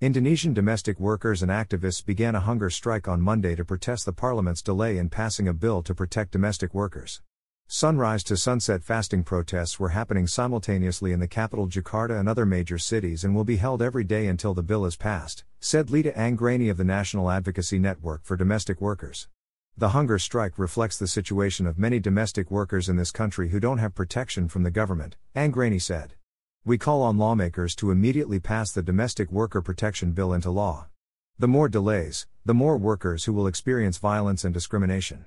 Indonesian domestic workers and activists began a hunger strike on Monday to protest the parliament's delay in passing a bill to protect domestic workers. Sunrise to sunset fasting protests were happening simultaneously in the capital Jakarta and other major cities and will be held every day until the bill is passed, said Lita Anggraini of the National Advocacy Network for Domestic Workers. The hunger strike reflects the situation of many domestic workers in this country who don't have protection from the government, Anggraini said. We call on lawmakers to immediately pass the Domestic Worker Protection Bill into law. The more delays, the more workers who will experience violence and discrimination.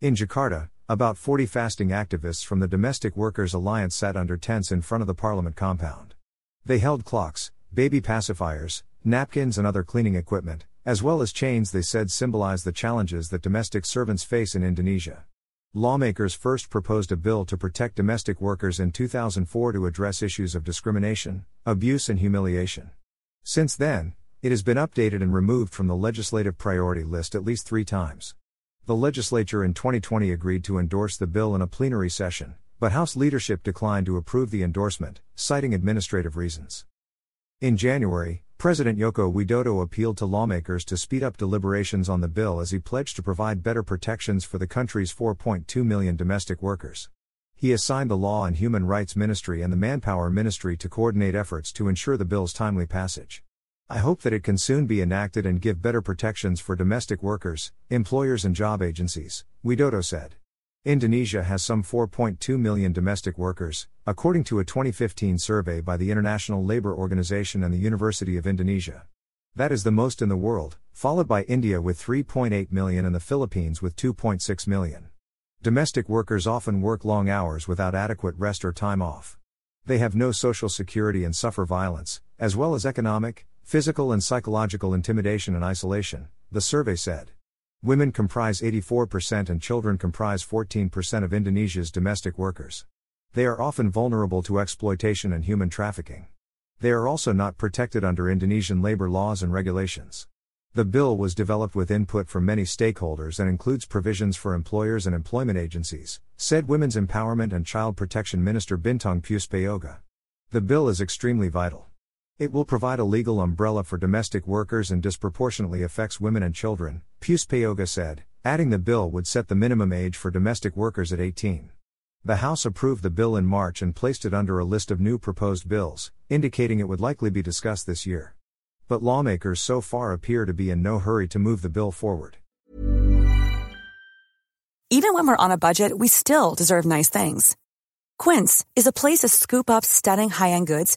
In Jakarta, about 40 fasting activists from the Domestic Workers Alliance sat under tents in front of the parliament compound. They held clocks, baby pacifiers, napkins, and other cleaning equipment, as well as chains they said symbolize the challenges that domestic servants face in Indonesia. Lawmakers first proposed a bill to protect domestic workers in 2004 to address issues of discrimination, abuse, and humiliation. Since then, it has been updated and removed from the legislative priority list at least three times. The legislature in 2020 agreed to endorse the bill in a plenary session, but House leadership declined to approve the endorsement, citing administrative reasons. In January, President Joko Widodo appealed to lawmakers to speed up deliberations on the bill as he pledged to provide better protections for the country's 4.2 million domestic workers. He assigned the Law and Human Rights Ministry and the Manpower Ministry to coordinate efforts to ensure the bill's timely passage. I hope that it can soon be enacted and give better protections for domestic workers, employers, and job agencies, Widodo said. Indonesia has some 4.2 million domestic workers, according to a 2015 survey by the International Labour Organization and the University of Indonesia. That is the most in the world, followed by India with 3.8 million and the Philippines with 2.6 million. Domestic workers often work long hours without adequate rest or time off. They have no social security and suffer violence, as well as economic, physical, and psychological intimidation and isolation, the survey said. Women comprise 84% and children comprise 14% of Indonesia's domestic workers. They are often vulnerable to exploitation and human trafficking. They are also not protected under Indonesian labor laws and regulations. The bill was developed with input from many stakeholders and includes provisions for employers and employment agencies, said Women's Empowerment and Child Protection Minister Bintang Puspayoga. The bill is extremely vital. It will provide a legal umbrella for domestic workers and disproportionately affects women and children, Puspayoga said, adding the bill would set the minimum age for domestic workers at 18. The House approved the bill in March and placed it under a list of new proposed bills, indicating it would likely be discussed this year. But lawmakers so far appear to be in no hurry to move the bill forward. Even when we're on a budget, we still deserve nice things. Quince is a place to scoop up stunning high end goods